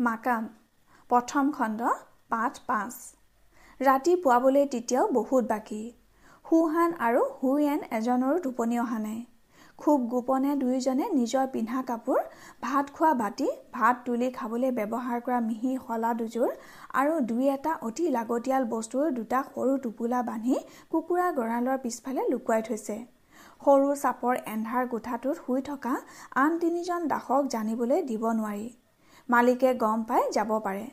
মাকাম। প্ৰথম খণ্ড পাঠ পাঁচ। ৰাতি পুৱাবলৈ তেতিয়াও বহুত বাকী। সুহান আৰু হুয়েন এজনৰো টোপনি অহা নাই। খুব গোপনে দুয়োজনে নিজৰ পিন্ধা কাপোৰ ভাত খোৱা বাতি ভাত তুলি খাবলৈ ব্যৱহাৰ কৰা মিহি শলা দুযোৰ আৰু দুই এটা অতি লাগতিয়াল বস্তুৰ দুটা সৰু টোপোলা বান্ধি কুকুৰা গঁৰালৰ পিছফালে লুকুৱাই থৈছে। সৰু চাপৰ এন্ধাৰ কোঠাটোত শুই থকা আন তিনিজন দাসক জানিবলৈ দিব নোৱাৰি। মালিকে গম পাই যাব পাৰে।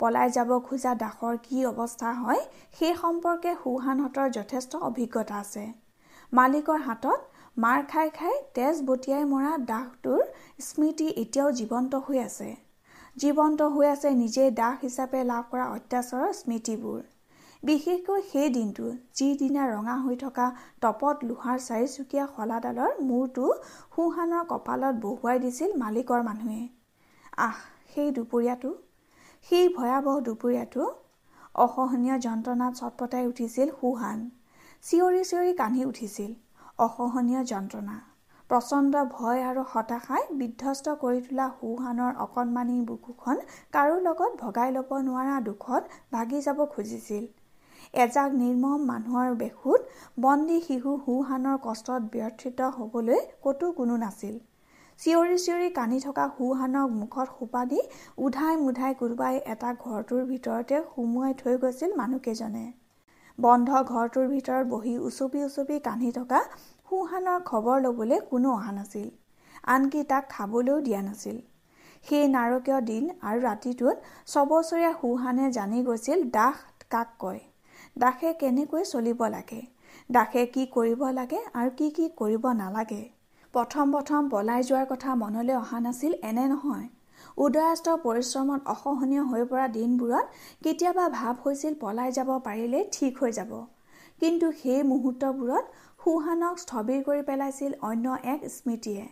পলাই যাব খোজা দাসৰ কি অৱস্থা হয় সেই সম্পৰ্কে সুহানহঁতৰ যথেষ্ট অভিজ্ঞতা আছে। মালিকৰ হাতত মাৰ খাই খাই তেজ বটিয়াই মৰা দাসটোৰ স্মৃতি এতিয়াও জীৱন্ত হৈ আছে। জীৱন্ত হৈ আছে নিজেই দাস হিচাপে লাভ কৰা অত্যাচাৰৰ স্মৃতিবোৰ। বিশেষকৈ সেই দিনটো যিদিনা ৰঙা হৈ থকা টপত লোহাৰ চাৰিচুকীয়া শলাডালৰ মূৰটো সুহানৰ কপালত বহুৱাই দিছিল মালিকৰ মানুহে। আহ! সেই দুপৰীয়াটো সেই ভয়াৱহ দুপৰীয়াটো অসহনীয় যন্ত্ৰণাত চটপটাই উঠিছিল সুহান। চিঞৰি চিঞৰি কান্দি উঠিছিল। অসহনীয় যন্ত্ৰণা। প্ৰচণ্ড ভয় আৰু হতাশাই বিধ্বস্ত কৰি তোলা সুহানৰ অকণমানি বুকুখন কাৰো লগত ভগাই ল'ব নোৱাৰা দুখত ভাগি যাব খুজিছিল। এজাক নিৰ্মম মানুহৰ বেশুত বন্দী শিশু সুহানৰ কষ্টত ব্যৰ্থিত হ'বলৈ ক'তো কোনো নাছিল। চিঞৰি চিঞৰি কান্দি থকা সুহানক মুখত সোপা দি উধাই মুধাই কোনোবাই এটা ঘৰটোৰ ভিতৰতে সুমুৱাই থৈ গৈছিল মানুহকেইজনে। বন্ধ ঘৰটোৰ ভিতৰত বহি উচপি উচপি কান্দি থকা সুহানৰ খবৰ ল'বলৈ কোনো অহা নাছিল। আনকি তাক খাবলৈও দিয়া নাছিল। সেই নাৰকীয় দিন আৰু ৰাতিটোত ছবছৰীয়া সুহানে জানি গৈছিল দাস কাক কয়। দাসে কেনেকৈ চলিব লাগে? দাসে কি কৰিব লাগে আৰু কি কি কৰিব নালাগে? প্ৰথম প্ৰথম পলাই যোৱাৰ কথা মনলৈ অহা নাছিল এনে নহয়। উদয়াস্ত পৰিশ্ৰমত অসহনীয় হৈ পৰা দিনবোৰত কেতিয়াবা ভাৱ হৈছিল পলাই যাব পাৰিলেই ঠিক হৈ যাব। কিন্তু সেই মুহূৰ্তবোৰত সুহানক স্থবিৰ কৰি পেলাইছিল অন্য এক স্মৃতিয়ে।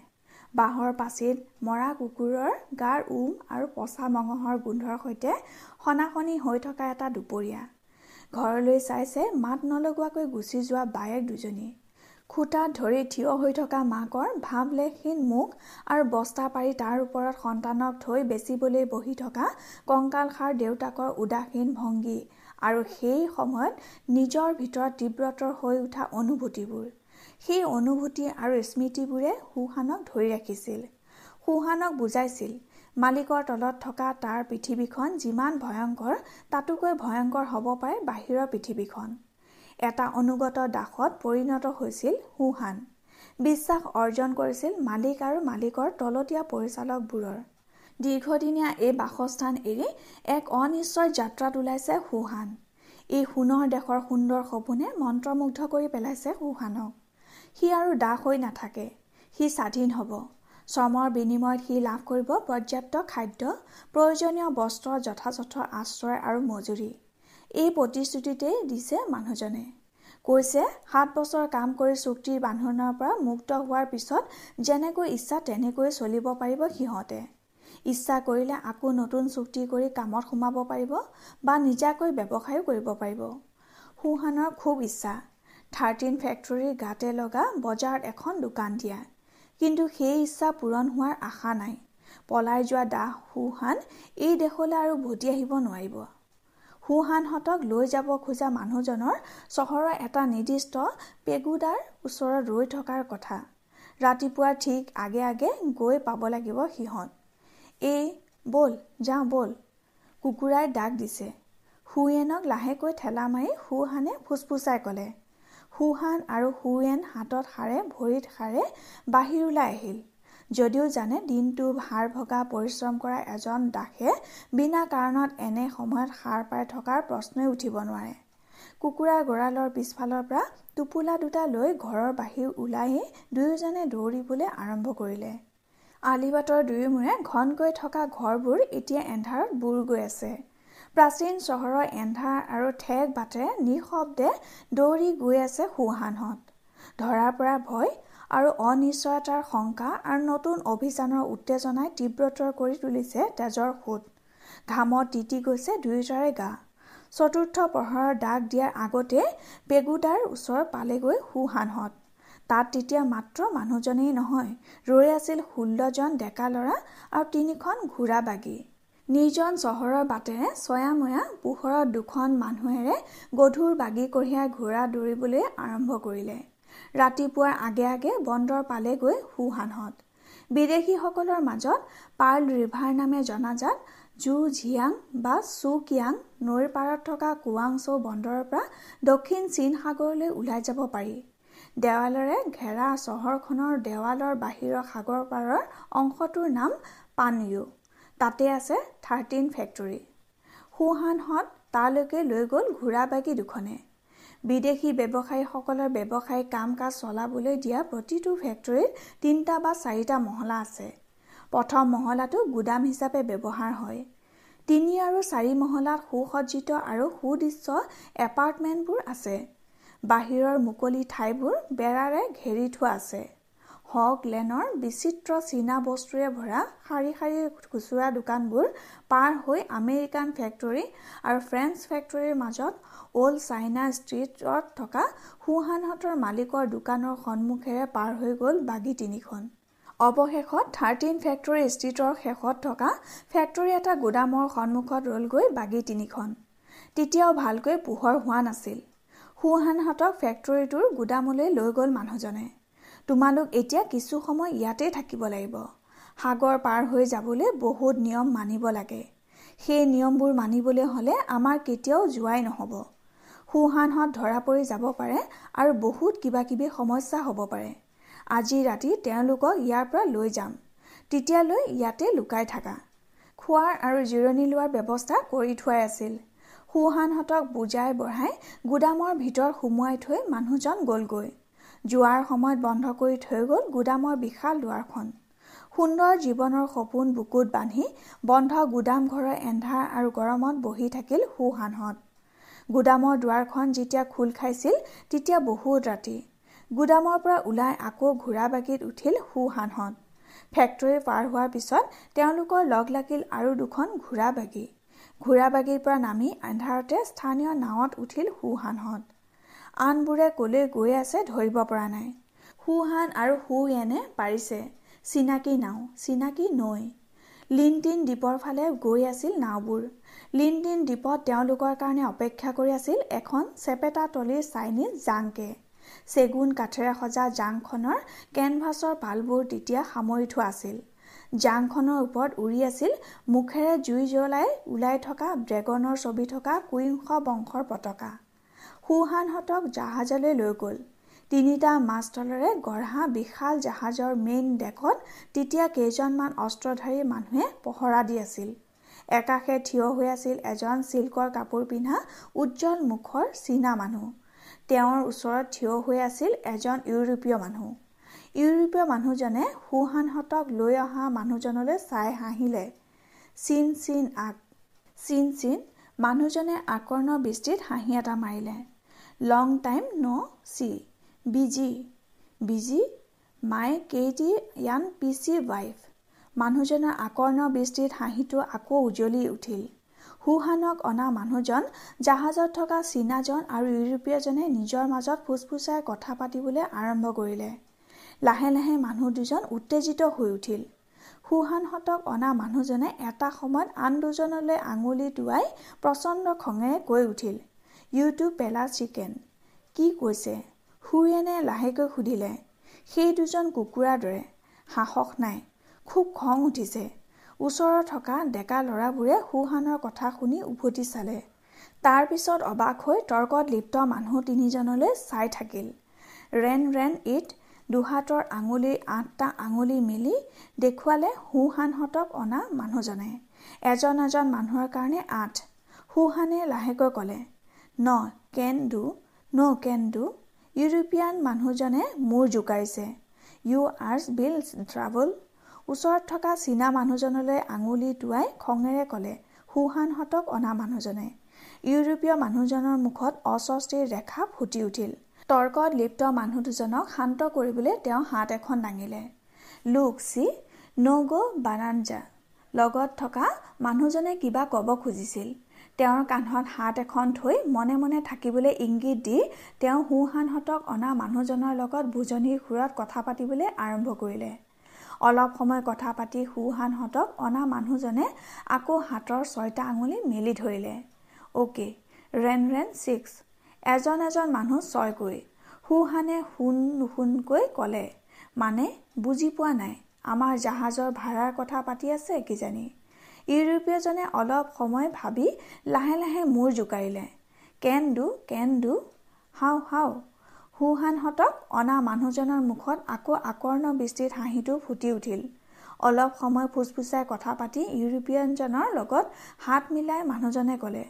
বাঁহৰ পাচিত মৰা কুকুৰৰ গাৰ উম আৰু পচা মঙহৰ গোন্ধৰ সৈতে সনাসনি হৈ থকা এটা দুপৰীয়া। ঘৰলৈ চাইছে মাত নলগোৱাকৈ গুচি যোৱা বায়েক দুজনী। খুটাত ধৰি থিয় হৈ থকা মাকৰ ভাৱলেশহীন মুখ আৰু বস্তা পাৰি তাৰ ওপৰত সন্তানক থৈ বেচিবলৈ বহি থকা কংকালসাৰ দেউতাকৰ উদাসীন ভংগী আৰু সেই সময়ত নিজৰ ভিতৰত তীব্ৰতৰ হৈ উঠা অনুভূতিবোৰ। সেই অনুভূতি আৰু স্মৃতিবোৰে সুহানক ধৰি ৰাখিছিল। সুহানক বুজাইছিল মালিকৰ তলত থকা তাৰ পৃথিৱীখন যিমান ভয়ংকৰ তাতোকৈ ভয়ংকৰ হ'ব পাৰে বাহিৰৰ পৃথিৱীখন। এটা অনুগত দাসত পৰিণত হৈছিল সুহান বিশ্বাস অৰ্জন কৰিছিল মালিক আৰু মালিকৰ তলতীয়া পৰিচালকবোৰৰ। দীৰ্ঘদিনীয়া এই বাসস্থান এৰি এক অনিশ্চয় যাত্ৰাত ওলাইছে সুহান এই সোণৰ দেশৰ সুন্দৰ সপোনে মন্ত্ৰমুগ্ধ কৰি পেলাইছে সুহানক সি আৰু দাস হৈ নাথাকে। সি স্বাধীন হ'ব। শ্ৰমৰ বিনিময়ত সি লাভ কৰিব পৰ্যাপ্ত খাদ্য প্ৰয়োজনীয় বস্ত্ৰ যথাযথ আশ্ৰয় আৰু মজুৰি। এই প্ৰতিশ্ৰুতিতেই দিছে মানুহজনে। কৈছে সাত বছৰ কাম কৰি চুক্তিৰ বান্ধোনৰ পৰা মুক্ত হোৱাৰ পিছত যেনেকৈ ইচ্ছা তেনেকৈ চলিব পাৰিব সিহঁতে। ইচ্ছা কৰিলে আকৌ নতুন চুক্তি কৰি কামত সোমাব পাৰিব বা নিজাকৈ ব্যৱসায়ো কৰিব পাৰিব। সুহানৰ খুব ইচ্ছা। থাৰ্টিন ফেক্টৰীৰ গাতে লগা বজাৰত এখন দোকান দিয়া। কিন্তু সেই ইচ্ছা পূৰণ হোৱাৰ আশা নাই। পলাই যোৱা দাস সুহান এই দেশলৈ আৰু ভতি আহিব নোৱাৰিব। সুহানহঁতক লৈ যাব খোজা মানুহজনৰ চহৰৰ এটা নিৰ্দিষ্ট পেগুদাৰ ওচৰত ৰৈ থকাৰ কথা। ৰাতিপুৱাৰ ঠিক আগে আগে গৈ পাব লাগিব সিহঁত। এই ব'ল যাওঁ ব'ল কুকুৰাই ডাক দিছে। সুয়েনক লাহেকৈ ঠেলা মাৰি সুহানে ফুচফুচাই ক'লে। সুহান আৰু সুয়েন হাতত সাৰে ভৰিত সাৰে বাহিৰ ওলাই আহিল। যদিও জানে দিনটো হাৰ ভগা পৰিশ্ৰম কৰা এজন দাসে বিনা কাৰণত এনে সময়ত সাৰ পাই থকাৰ প্ৰশ্নই উঠিব নোৱাৰে। কুকুৰাৰ গঁৰালৰ পিছফালৰ পৰা টোপোলা দুটা লৈ ঘৰৰ বাহিৰ ওলাই দুয়োজনে দৌৰিবলৈ আৰম্ভ কৰিলে। আলিবাটৰ দুয়োমূৰে ঘনকৈ থকা ঘৰবোৰ এতিয়া এন্ধাৰত বুৰ গৈ আছে। প্ৰাচীন চহৰৰ এন্ধাৰ আৰু ঠেক বাটেৰে নিঃশব্দে দৌৰি গৈ আছে সুহানহঁত ধৰাৰ পৰা ভয় আৰু অনিশ্চয়তাৰ শংকা আৰু নতুন অভিযানৰ উত্তেজনাই তীব্ৰতৰ কৰি তুলিছে তেজৰ সোঁত। ঘামত তিতি গৈছে দুয়োটাৰে গা। চতুৰ্থ প্ৰহৰৰ ডাক দিয়াৰ আগতে পেগুদাৰ ওচৰ পালেগৈ সুহানহঁত। তাত তেতিয়া মাত্ৰ মানুহজনেই নহয় ৰৈ আছিল ষোল্লজন ডেকা ল'ৰা আৰু তিনিখন ঘোঁৰা বাগি। নিৰ্জন চহৰৰ বাটেৰে চয়াময়া পোহৰত দুখন মানুহেৰে গধুৰ বাগি কঢ়িয়াই ঘোঁৰা দৌৰিবলৈ আৰম্ভ কৰিলে। ৰাতিপুৱাৰ আগে আগে বন্দৰ পালেগৈ সুহানহঁত বিদেশীসকলৰ মাজত পাৰ্ল ৰিভাৰ নামে জনাজাত জু ঝিয়াং বা চু কিয়াং নৈৰ পাৰত থকা কুৱাংচৌ বন্দৰৰ পৰা দক্ষিণ চীন সাগৰলৈ ওলাই যাব পাৰি। দেৱালেৰে ঘেৰা চহৰখনৰ দেৱালৰ বাহিৰৰ সাগৰ পাৰৰ অংশটোৰ নাম পানয়ু। তাতে আছে থাৰ্টিন ফেক্টৰী। সোহানহঁত তালৈকে লৈ গ'ল ঘোঁৰাবাগী দুখনে। বিদেশী ব্যৱসায়ীসকলৰ ব্যৱসায়িক কাম কাজ চলাবলৈ দিয়া প্ৰতিটো ফেক্টৰীত তিনিটা বা চাৰিটা মহলা আছে। প্ৰথম মহলাটো গুদাম হিচাপে ব্যৱহাৰ হয়। তিনি আৰু চাৰি মহলাত সুসজ্জিত আৰু সুদৃশ্য এপাৰ্টমেণ্টবোৰ আছে। বাহিৰৰ মুকলি ঠাইবোৰ বেৰাৰে ঘেৰি থোৱা আছে। হক লেনৰ বিচিত্ৰ চীনা বস্তুৰে ভৰা শাৰী শাৰী খুচুৰা দোকানবোৰ পাৰ হৈ আমেৰিকান ফেক্টৰী আৰু ফ্ৰেঞ্চ ফেক্টৰীৰ মাজত অল্ড চাইনা ষ্ট্ৰীটত থকা সুহানহঁতৰ মালিকৰ দোকানৰ সন্মুখেৰে পাৰ হৈ গ'ল বাগী তিনিখন। অৱশেষত থাৰ্টিন ফেক্টৰী ষ্ট্ৰীটৰ শেষত থকা ফেক্টৰী এটা গুদামৰ সন্মুখত ৰলগৈ বাগী তিনিখন। তেতিয়াও ভালকৈ পোহৰ হোৱা নাছিল। সুহানহঁতক ফেক্টৰীটোৰ গুদামলৈ লৈ গ'ল মানুহজনে। তোমালোক এতিয়া কিছু সময় ইয়াতেই থাকিব লাগিব। সাগৰ পাৰ হৈ যাবলৈ বহুত নিয়ম মানিব লাগে। সেই নিয়মবোৰ মানিবলৈ হ'লে আমাৰ কেতিয়াও যোৱাই নহ'ব। সুহানহঁত ধৰা পৰি যাব পাৰে আৰু বহুত কিবা কিবি সমস্যা হ'ব পাৰে। আজি ৰাতি তেওঁলোকক ইয়াৰ পৰা লৈ যাম। তেতিয়ালৈ ইয়াতে লুকাই থাকা। খোৱাৰ আৰু জিৰণি লোৱাৰ ব্যৱস্থা কৰি থোৱাই আছিল। সুহানহঁতক বুজাই বঢ়াই গুদামৰ ভিতৰত সুমুৱাই থৈ মানুহজন গ'লগৈ। যোৱাৰ সময়ত বন্ধ কৰি থৈ গ'ল গুদামৰ বিশাল দুৱাৰখন। সুন্দৰ জীৱনৰ সপোন বুকুত বান্ধি বন্ধ গুদাম ঘৰৰ এন্ধাৰ আৰু গৰমত বহি থাকিল সুহানহঁত গুদামৰ দুৱাৰখন যেতিয়া খোল খাইছিল তেতিয়া বহুত ৰাতি। গুদামৰ পৰা ওলাই আকৌ ঘোঁৰা বাগীত উঠিল সুহানহঁত ফেক্টৰী পাৰ হোৱাৰ পিছত তেওঁলোকৰ লগ লাগিল আৰু দুখন ঘোঁৰা বাগী ঘোঁৰা বাগীৰ পৰা নামি এন্ধাৰতে স্থানীয় নাৱত উঠিল সুহানহঁত আনবোৰে কলৈ গৈ আছে ধৰিব পৰা নাই। সুহান আৰু সু এনে পাৰিছে। চিনাকি নাও চিনাকি নৈ। লিনটিন দ্বীপৰ ফালে গৈ আছিল নাওবোৰ। লিনটিন দ্বীপত তেওঁলোকৰ কাৰণে অপেক্ষা কৰি আছিল এখন চেপেটা তলিৰ চাইনিজ জাংকে। চেগুন কাঠেৰে সজা জাংখনৰ কেনভাছৰ পালবোৰ তেতিয়া সামৰি থোৱা আছিল। জাংখনৰ ওপৰত উৰি আছিল মুখেৰে জুই জ্বলাই ওলাই থকা ড্ৰেগনৰ ছবি থকা কুইংশ বংশৰ পতাকা। সুহানহঁতক জাহাজলৈ লৈ গ'ল। তিনিটা মাছতলেৰে গঢ়া বিশাল জাহাজৰ মেইন ডেকত তেতিয়া কেইজনমান অস্ত্ৰধাৰী মানুহে পহৰা দি আছিল। একাষে থিয় হৈ আছিল এজন চিল্কৰ কাপোৰ পিন্ধা উজ্জ্বল মুখৰ চীনা মানুহ। তেওঁৰ ওচৰত থিয় হৈ আছিল এজন ইউৰোপীয় মানুহ। ইউৰোপীয় মানুহজনে সুহানহঁতক লৈ অহা মানুহজনলৈ চাই হাঁহিলে। চিন চিন আক চিন চিন মানুহজনে আকৰ্ণৰ বৃষ্টিত হাঁহি এটা মাৰিলে। Long time no' see. Busy. Busy? My কেইটি ইয়ান পি চি ৱাইফ মানুহজনৰ আকৰ্ণ বৃষ্টিত হাঁহিটো আকৌ উজ্বলি উঠিল। সুহানক অনা মানুহজন জাহাজত থকা চীনাজন আৰু ইউৰোপীয়জনে নিজৰ মাজত ফুচফুচাই কথা পাতিবলৈ আৰম্ভ কৰিলে। লাহে লাহে মানুহ দুজন উত্তেজিত হৈ উঠিল। সুহানহঁতক অনা মানুহজনে এটা সময়ত আন দুজনলৈ আঙুলি টোৱাই প্ৰচণ্ড খঙেৰে কৈ উঠিল ইউটিউব পেলা চিকেন। কি কৈছে? সুৰেনে লাহেকৈ সুধিলে সেই দুজন কুকুৰাৰ দৰে সাহস নাই খুব খং উঠিছে। ওচৰত থকা ডেকা ল'ৰাবোৰে সুহানৰ কথা শুনি উভতি চালে। তাৰ পিছত অবাক হৈ তৰ্কত লিপ্ত মানুহ তিনিজনলৈ চাই থাকিল। ৰেন ৰেন ইট দুহাতৰ আঙুলিৰ আঠটা আঙুলি মেলি দেখুৱালে সুহানহঁতক অনা মানুহজনে। এজন এজন মানুহৰ কাৰণে আঠ। সুহানে লাহেকৈ ক'লে no can do no' can do European মানুহজনে মূৰ জোকাৰিছে। ইউ আৰ্ছ বিল ট্ৰাভল। ওচৰত থকা চীনা মানুহজনলৈ আঙুলি টোৱাই খঙেৰে ক'লে সুহানহঁতক অনা মানুহজনে। ইউৰোপীয় মানুহজনৰ মুখত অস্বস্তিৰ ৰেখা ফুটি উঠিল। তৰ্কত লিপ্ত মানুহ দুজনক শান্ত কৰিবলৈ তেওঁ হাত এখন দাঙিলে। লোক চি ন' গ' বানানজা। লগত থকা মানুহজনে কিবা ক'ব খুজিছিল। তেওঁৰ কান্ধত হাত এখন থৈ মনে মনে থাকিবলৈ ইংগিত দি তেওঁ সোহানহঁতক অনা মানুহজনৰ লগত ভোজনীৰ সুৰত কথা পাতিবলৈ আৰম্ভ কৰিলে। অলপ সময় কথা পাতি সুহানহঁতক অনা মানুহজনে আকৌ হাতৰ ছয়টা আঙুলি মেলি ধৰিলে। অ'কে ৰেন ৰেন ছিক্স। এজন এজন মানুহ ছয়কৈ সুহানে শুন নুশুনকৈ ক'লে মানে বুজি পোৱা নাই আমাৰ জাহাজৰ ভাড়াৰ কথা পাতি আছে কিজানি। ইউৰোপীয়জনে অলপ সময় ভাবি লাহে লাহে মূৰ জোকাৰিলে। কেন ডু কেন ডু হাও হাও সুহানহঁতক অনা মানুহজনৰ মুখত আকৌ আকৰ্ণ বৃষ্টিত হাঁহিটো ফুটি উঠিল। অলপ সময় ফুচফুচাই কথা পাতি ইউৰোপীয়ানজনৰ লগত হাত মিলাই মানুহজনে ক'লে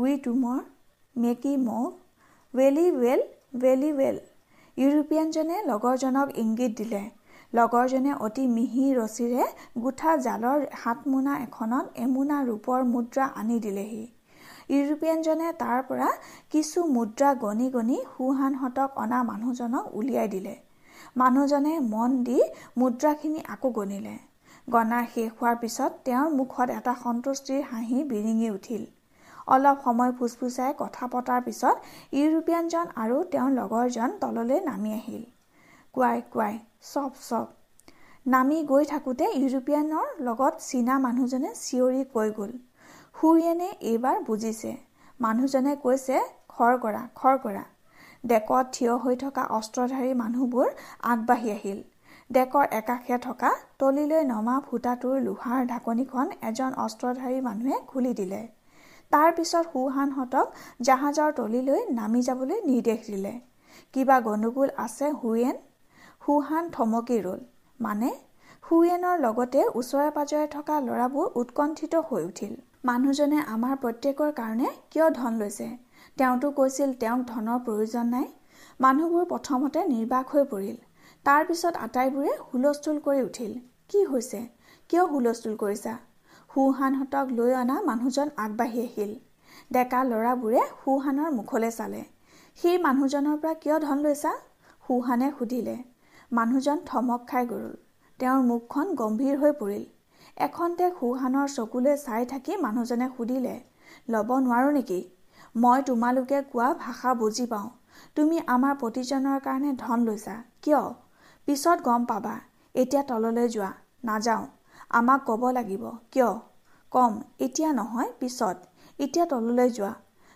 we tomorrow make move very well very well ইউৰোপীয়ানজনে লগৰজনক ইংগিত দিলে। লগৰজনে অতি মিহি ৰছীৰে গোঠা জালৰ হাতমোনা এখনত এমোনা ৰূপৰ মুদ্ৰা আনি দিলেহি। ইউৰোপীয়ানজনে তাৰ পৰা কিছু মুদ্ৰা গণি গণি সুহানহঁতক অনা মানুহজনক উলিয়াই দিলে। মানুহজনে মন দি মুদ্ৰাখিনি আকৌ গণিলে। গণা শেষ হোৱাৰ পিছত তেওঁৰ মুখত এটা সন্তুষ্টিৰ হাঁহি বিৰিঙি উঠিল। অলপ সময় ফুচফুচাই কথা পতাৰ পিছত ইউৰোপীয়ানজন আৰু তেওঁৰ লগৰজন তললৈ নামি আহিল। কোৱাই কোৱাই চব চব নামি গৈ থাকোঁতে ইউৰোপীয়ানৰ লগত চীনা মানুহজনে চিঞৰি কৈ গ'ল। সুৰিয়েনে এইবাৰ বুজিছে। মানুহজনে কৈছে খৰ কৰা খৰ কৰা। ডেকত থিয় হৈ থকা অস্ত্ৰধাৰী মানুহবোৰ আগবাঢ়ি আহিল। ডেকৰ একাষে থকা তলিলৈ নমা ফুটাটোৰ লোহাৰ ঢাকনিখন এজন অস্ত্ৰধাৰী মানুহে খুলি দিলে। তাৰ পিছত সুহানহঁতক জাহাজৰ তলিলৈ নামি যাবলৈ নিৰ্দেশ দিলে। কিবা গণ্ডগোল আছে হুয়েন সুহান থমকি ৰ'ল। মানে? হুয়েনৰ লগতে ওচৰে পাজৰে থকা ল'ৰাবোৰ উৎকণ্ঠিত হৈ উঠিল। মানুহজনে আমাৰ প্ৰত্যেকৰ কাৰণে কিয় ধন লৈছে? তেওঁতো কৈছিল তেওঁক ধনৰ প্ৰয়োজন নাই। মানুহবোৰ প্ৰথমতে নিৰ্বাক হৈ পৰিল। তাৰ পিছত আটাইবোৰে হুলস্থুল কৰি উঠিল। কি হৈছে? কিয় হুলস্থুল কৰিছা? সুহানহঁতক লৈ অনা মানুহজন আগবাঢ়ি আহিল। ডেকা ল'ৰাবোৰে সুহানৰ মুখলৈ চালে। সেই মানুহজনৰ পৰা কিয় ধন লৈছা? সুহানে সুধিলে। মানুহজন থমক খাই গ'ল। তেওঁৰ মুখখন গম্ভীৰ হৈ পৰিল। এখন্তে সুহানৰ চকুলৈ চাই থাকি মানুহজনে সুধিলে ল'ব নোৱাৰো নেকি? মই তোমালোকে কোৱা ভাষা বুজি পাওঁ। তুমি আমাৰ প্ৰতিজনৰ কাৰণে ধন লৈছা। কিয়? পিছত গম পাবা। এতিয়া তললৈ যোৱা। নাযাওঁ। আমাক ক'ব লাগিব। কিয়? কম এতিয়া নহয় পিছত। এতিয়া তললৈ যোৱা।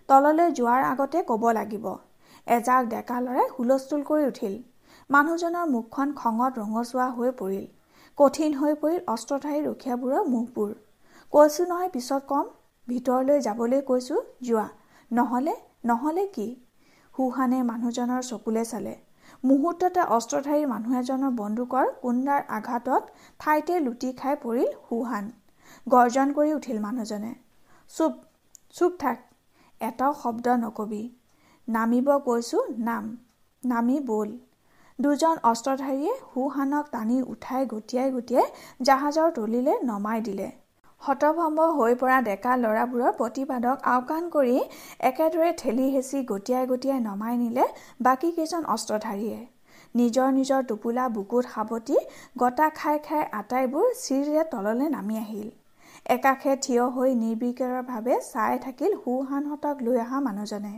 তললৈ যোৱাৰ আগতে ক'ব লাগিব। এজাক ডেকা ল'ৰাই হুলস্থুল কৰি উঠিল। মানুহজনৰ মুখখন খঙত ৰঙচুৱা হৈ পৰিল। কঠিন হৈ পৰিল অস্ত্ৰধাৰী ৰখীয়াবোৰৰ মুখবোৰ। কৈছোঁ নহয় পিছত কম। ভিতৰলৈ যাবলৈ কৈছোঁ যোৱা। নহ'লে নহ'লে কি? সুহানে মানুহজনৰ চকুলে চালে। মুহূৰ্ততে অস্ত্ৰধাৰী মানুহ এজনৰ বন্দুকৰ কুন্দাৰ আঘাতত ঠাইতে লুটি খাই পৰিল সুহান গৰ্জন কৰি উঠিল মানুহজনে। চুপ চুপ থাক এটাও শব্দ নকবি। নামিব কৈছোঁ নাম নামি বল। দুজন অস্ত্ৰধাৰীয়ে সুহানক টানি উঠাই গটিয়াই গটিয়াই জাহাজৰ তলিলে নমাই দিলে। হতভম্ব হৈ পৰা ডেকা ল'ৰাবোৰৰ প্ৰতিবাদক আওকাণ কৰি একেদৰে ঠেলি হেঁচি গটিয়াই গটিয়াই নমাই নিলে বাকী কেইজন অস্ত্ৰধাৰীয়ে। নিজৰ নিজৰ টোপোলা বুকুত সাৱটি গটা খাই খাই আটাইবোৰ চিৰিৰে তললৈ নামি আহিল। একাষে থিয় হৈ নিৰ্বিকাৰভাৱে চাই থাকিল সুহানহঁতক লৈ অহা মানুহজনে।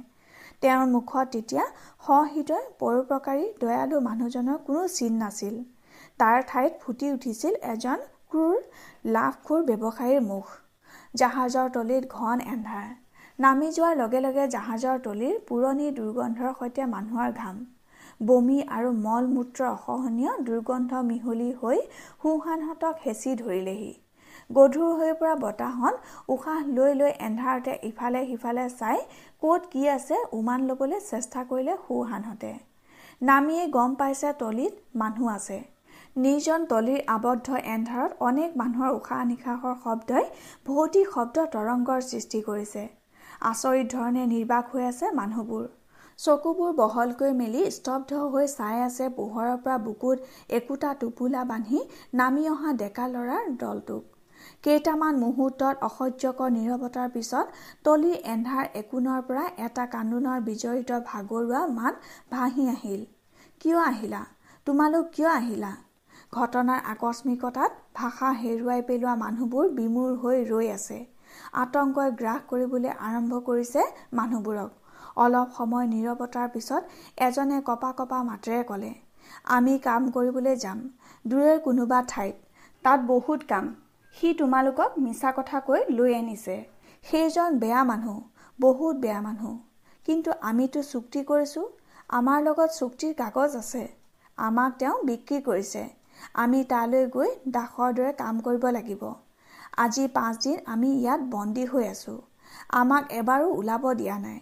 তেওঁৰ মুখত তেতিয়া সহৃদয় পৰোপকাৰী দয়ালু মানুহজনৰ কোনো চিন নাছিল। তাৰ ঠাইত ফুটি উঠিছিল এজন ক্ৰূৰ লাভখোৰ ব্যৱসায়ীৰ মুখ। জাহাজৰ তলিত ঘন এন্ধাৰ নামি যোৱাৰ লগে লগে জাহাজৰ তলিৰ পুৰণি দুৰ্গন্ধৰ সৈতে মানুহৰ ঘাম। বমি আৰু মল মূত্ৰ অসহনীয় দুৰ্গন্ধ মিহলি হৈ সোঁহানহঁতক হেঁচি ধৰিলেহি। গধুৰ হৈ পৰা বতাহত উশাহ লৈ লৈ এন্ধাৰতে ইফালে সিফালে চাই ক'ত কি আছে উমান ল'বলৈ চেষ্টা কৰিলে সোঁহানহঁতে নামিয়েই গম পাইছে তলিত মানুহ আছে। নিৰ্জন তলিৰ আবদ্ধ এন্ধাৰত অনেক মানুহৰ উশাহ নিশাহৰ শব্দই ভৌতিক শব্দ তৰংগৰ সৃষ্টি কৰিছে। আচৰিত ধৰণে নিৰ্বাক হৈ আছে মানুহবোৰ। চকুবোৰ বহলকৈ মেলি স্তব্ধ হৈ চাই আছে পোহৰৰ পৰা বুকুত একোটা টোপোলা বান্ধি নামি অহা ডেকা ল'ৰাৰ দলটোক। কেইটামান মুহূৰ্তত অসহ্যকৰ নিৰৱতাৰ পিছত তলিৰ এন্ধাৰ একোণৰ পৰা এটা কান্দোনৰ বিজড়িত ভাগৰুৱা মাত ভাহি আহিল। কিয় আহিলা? তোমালোক কিয় আহিলা? ঘটনাৰ আকস্মিকতাত ভাষা হেৰুৱাই পেলোৱা মানুহবোৰ বিমূৰ হৈ ৰৈ আছে। আতংকই গ্ৰাস কৰিবলৈ আৰম্ভ কৰিছে মানুহবোৰক। অলপ সময় নিৰৱতাৰ পিছত এজনে কপা কপা মাতেৰে ক'লে আমি কাম কৰিবলৈ যাম। দূৰৈৰ কোনোবা ঠাইত। তাত বহুত কাম। সি তোমালোকক মিছা কথা কৈ লৈ আনিছে। সেইজন বেয়া মানুহ বহুত বেয়া মানুহ। কিন্তু আমিতো চুক্তি কৰিছোঁ। আমাৰ লগত চুক্তিৰ কাগজ আছে। আমাক তেওঁ বিক্ৰী কৰিছে। আমি তালৈ গৈ দাসৰ দৰে কাম কৰিব লাগিব। আজি পাঁচদিন আমি ইয়াত বন্দী হৈ আছোঁ। আমাক এবাৰো ওলাব দিয়া নাই।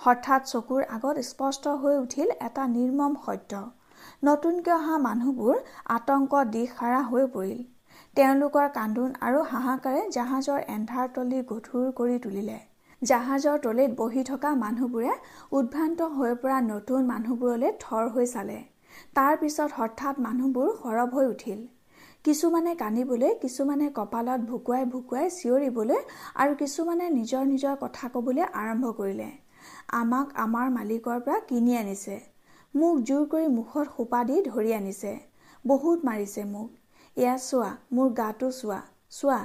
হঠাৎ চকুৰ আগত স্পষ্ট হৈ উঠিল এটা নিৰ্মম সত্য। নতুনকৈ অহা মানুহবোৰ আতংক দিশহাৰা হৈ পৰিল। তেওঁলোকৰ কান্দোন আৰু হাহাকাৰে জাহাজৰ এন্ধাৰ তলি গধুৰ কৰি তুলিলে। জাহাজৰ তলিত বহি থকা মানুহবোৰে উদ্ভ্ৰান্ত হৈ পৰা নতুন মানুহবোৰলৈ থৰ হৈ চালে। তাৰ পিছত হঠাৎ মানুহবোৰ সৰব হৈ উঠিল। কিছুমানে কান্দিবলৈ কিছুমানে কপালত ভুকুৱাই ভুকুৱাই চিঞৰিবলৈ আৰু কিছুমানে নিজৰ নিজৰ কথা ক'বলৈ আৰম্ভ কৰিলে। আমাক আমাৰ মালিকৰ পৰা কিনি আনিছে। মোক জোৰ কৰি মুখত সোপা দি ধৰি আনিছে। বহুত মাৰিছে মোক। এয়া চোৱা মোৰ গাটো চোৱা। চোৱা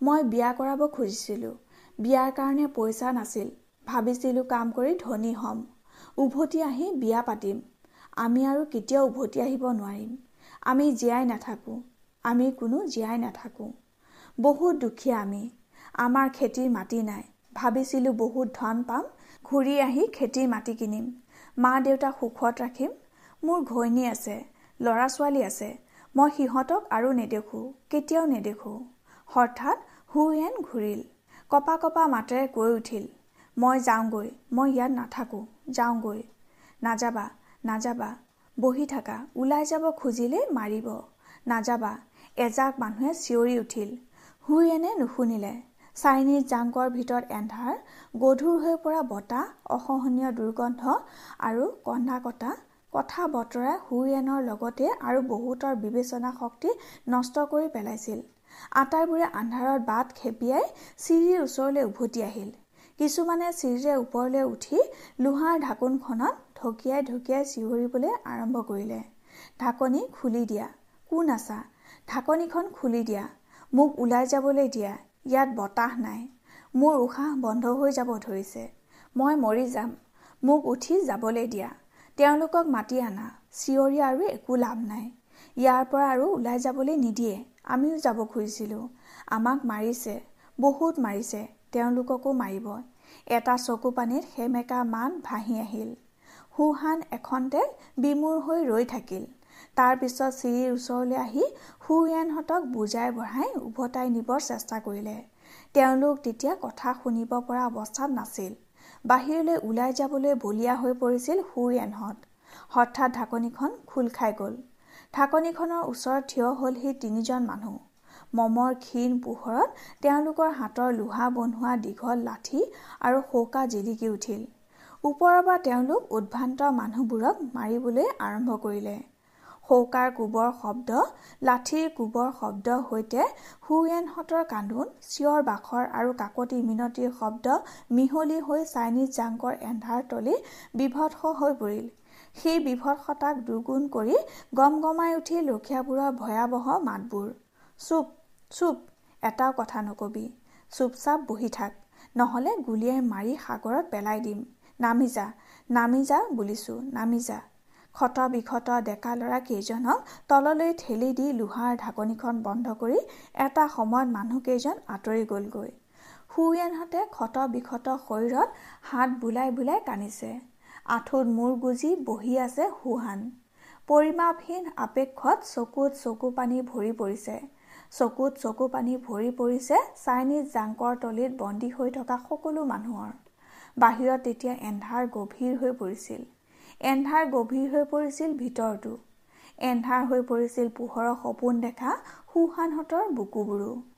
মই বিয়া কৰাব খুজিছিলোঁ। বিয়াৰ কাৰণে পইচা নাছিল। ভাবিছিলোঁ কাম কৰি ধনী হ'ম। উভতি আহি বিয়া পাতিম। আমি আৰু কেতিয়াও উভতি আহিব নোৱাৰিম। আমি জীয়াই নাথাকোঁ। আমি কোনো জীয়াই নাথাকোঁ। বহুত দুখীয়া আমি। আমাৰ খেতিৰ মাটি নাই। ভাবিছিলোঁ বহুত ধন পাম ঘূৰি আহি খেতিৰ মাটি কিনিম। মা দেউতাক সুখত ৰাখিম। মোৰ ঘৈণী আছে ল'ৰা ছোৱালী আছে। মই সিহঁতক আৰু নেদেখোঁ কেতিয়াও নেদেখোঁ। হঠাৎ হুয়েন ঘূৰিল। কপা কপা মাতেৰে কৈ উঠিল মই যাওঁগৈ মই ইয়াত নাথাকোঁ যাওঁগৈ। নাযাবা নাযাবা বহি থাকা ওলাই যাব খুজিলেই মাৰিব। নাযাবা এজাক মানুহে চিঞৰি উঠিল। হুয়েনে নুশুনিলে। চাইনিজ জাংকৰ ভিতৰত এন্ধাৰ গধুৰ হৈ পৰা বতাহ অসহনীয় দুৰ্গন্ধ আৰু কন্দা কটা কথা বতৰাই হুয়েনৰ লগতে আৰু বহুতৰ বিবেচনা শক্তি নষ্ট কৰি পেলাইছিল। আটাইবোৰে আন্ধাৰত বাট খেপিয়াই চিৰিৰ ওচৰলৈ উভতি আহিল। কিছুমানে চিৰিৰে ওপৰলৈ উঠি লোহাৰ ঢাকোনখনত ঢকিয়াই ঢকিয়াই চিঞৰিবলৈ আৰম্ভ কৰিলে। ঢাকনি খুলি দিয়া। কোন আছা? ঢাকনিখন খুলি দিয়া। মোক ওলাই যাবলৈ দিয়া। ইয়াত বতাহ নাই। মোৰ উশাহ বন্ধ হৈ যাব ধৰিছে। মই মৰি যাম। মোক উঠি যাবলৈ দিয়া। তেওঁলোকক মাতি আনা। চিঞৰি আৰু একো লাভ নাই। ইয়াৰ পৰা আৰু ওলাই যাবলৈ নিদিয়ে। আমিও যাব খুজিছিলোঁ। আমাক মাৰিছে। বহুত মাৰিছে। তেওঁলোককো মাৰিব। এটা চকু পানীত সেমেকা মান ভাহি আহিল। সুহান এখনতে বিমূৰ হৈ ৰৈ থাকিল। তাৰ পিছত চিৰিৰ ওচৰলৈ আহি সুয়েনহঁতক বুজাই বঢ়াই উভতাই নিবৰ চেষ্টা কৰিলে। তেওঁলোক তেতিয়া কথা শুনিব পৰা অৱস্থাত নাছিল। বাহিৰলৈ ওলাই যাবলৈ বলিয়া হৈ পৰিছিল হুয়েনহঁত হঠাৎ ঢাকনিখন খোল খাই গ'ল। ঢাকনিখনৰ ওচৰত থিয় হ'ল সি তিনিজন মানুহ। মমৰ ক্ষীণ পোহৰত তেওঁলোকৰ হাতৰ লোহা বনোৱা দীঘল লাঠি আৰু শৌকা জিলিকি উঠিল। ওপৰৰ পৰা তেওঁলোক উদ্ভ্ৰান্ত মানুহবোৰক মাৰিবলৈ আৰম্ভ কৰিলে। শৌকাৰ কোবৰ শব্দ লাঠিৰ কোবৰ শব্দৰ সৈতে হুয়েনহঁতৰ কান্দোন চিঞৰ বাখৰ আৰু কাকতি মিনতিৰ শব্দ মিহলি হৈ চাইনিজ জাংকৰ এন্ধাৰ তলি বিভৎস হৈ পৰিল। সেই বিভৎসতাক দুগুণ কৰি গম গমাই উঠিল ৰখীয়াবোৰৰ ভয়াৱহ মাতবোৰ চুপ চুপ এটাও কথা নকবি। চুপচাপ বহি থাক নহ'লে গুলীয়াই মাৰি সাগৰত পেলাই দিম। নামি যা নামি যা বুলিছো নামি যা ক্ষত বিক্ষত ডেকা ল'ৰা কেইজনক তললৈ ঠেলি দি লোহাৰ ঢাকনিখন বন্ধ কৰি এটা সময়ত মানুহকেইজন আঁতৰি গ'লগৈ। সুয়েনহঁতে ক্ষত বিক্ষত শৰীৰত হাত বুলাই বুলাই কান্দিছে। আঁঠুত মূৰ গুজি বহি আছে সুহান। পৰিমাপহীন আপেক্ষত চকুত চকু পানী ভৰি পৰিছে। চকুত চকু পানী ভৰি পৰিছে চাইনিজ জাংকৰ তলিত বন্দী হৈ থকা সকলো মানুহৰ। বাহিৰত তেতিয়া এন্ধাৰ গভীৰ হৈ পৰিছিল। এন্ধাৰ গভীৰ হৈ পৰিছিল ভিতৰতো। এন্ধাৰ হৈ পৰিছিল পোহৰৰ সপোন দেখা সুহানহঁতৰ বুকুবোৰো।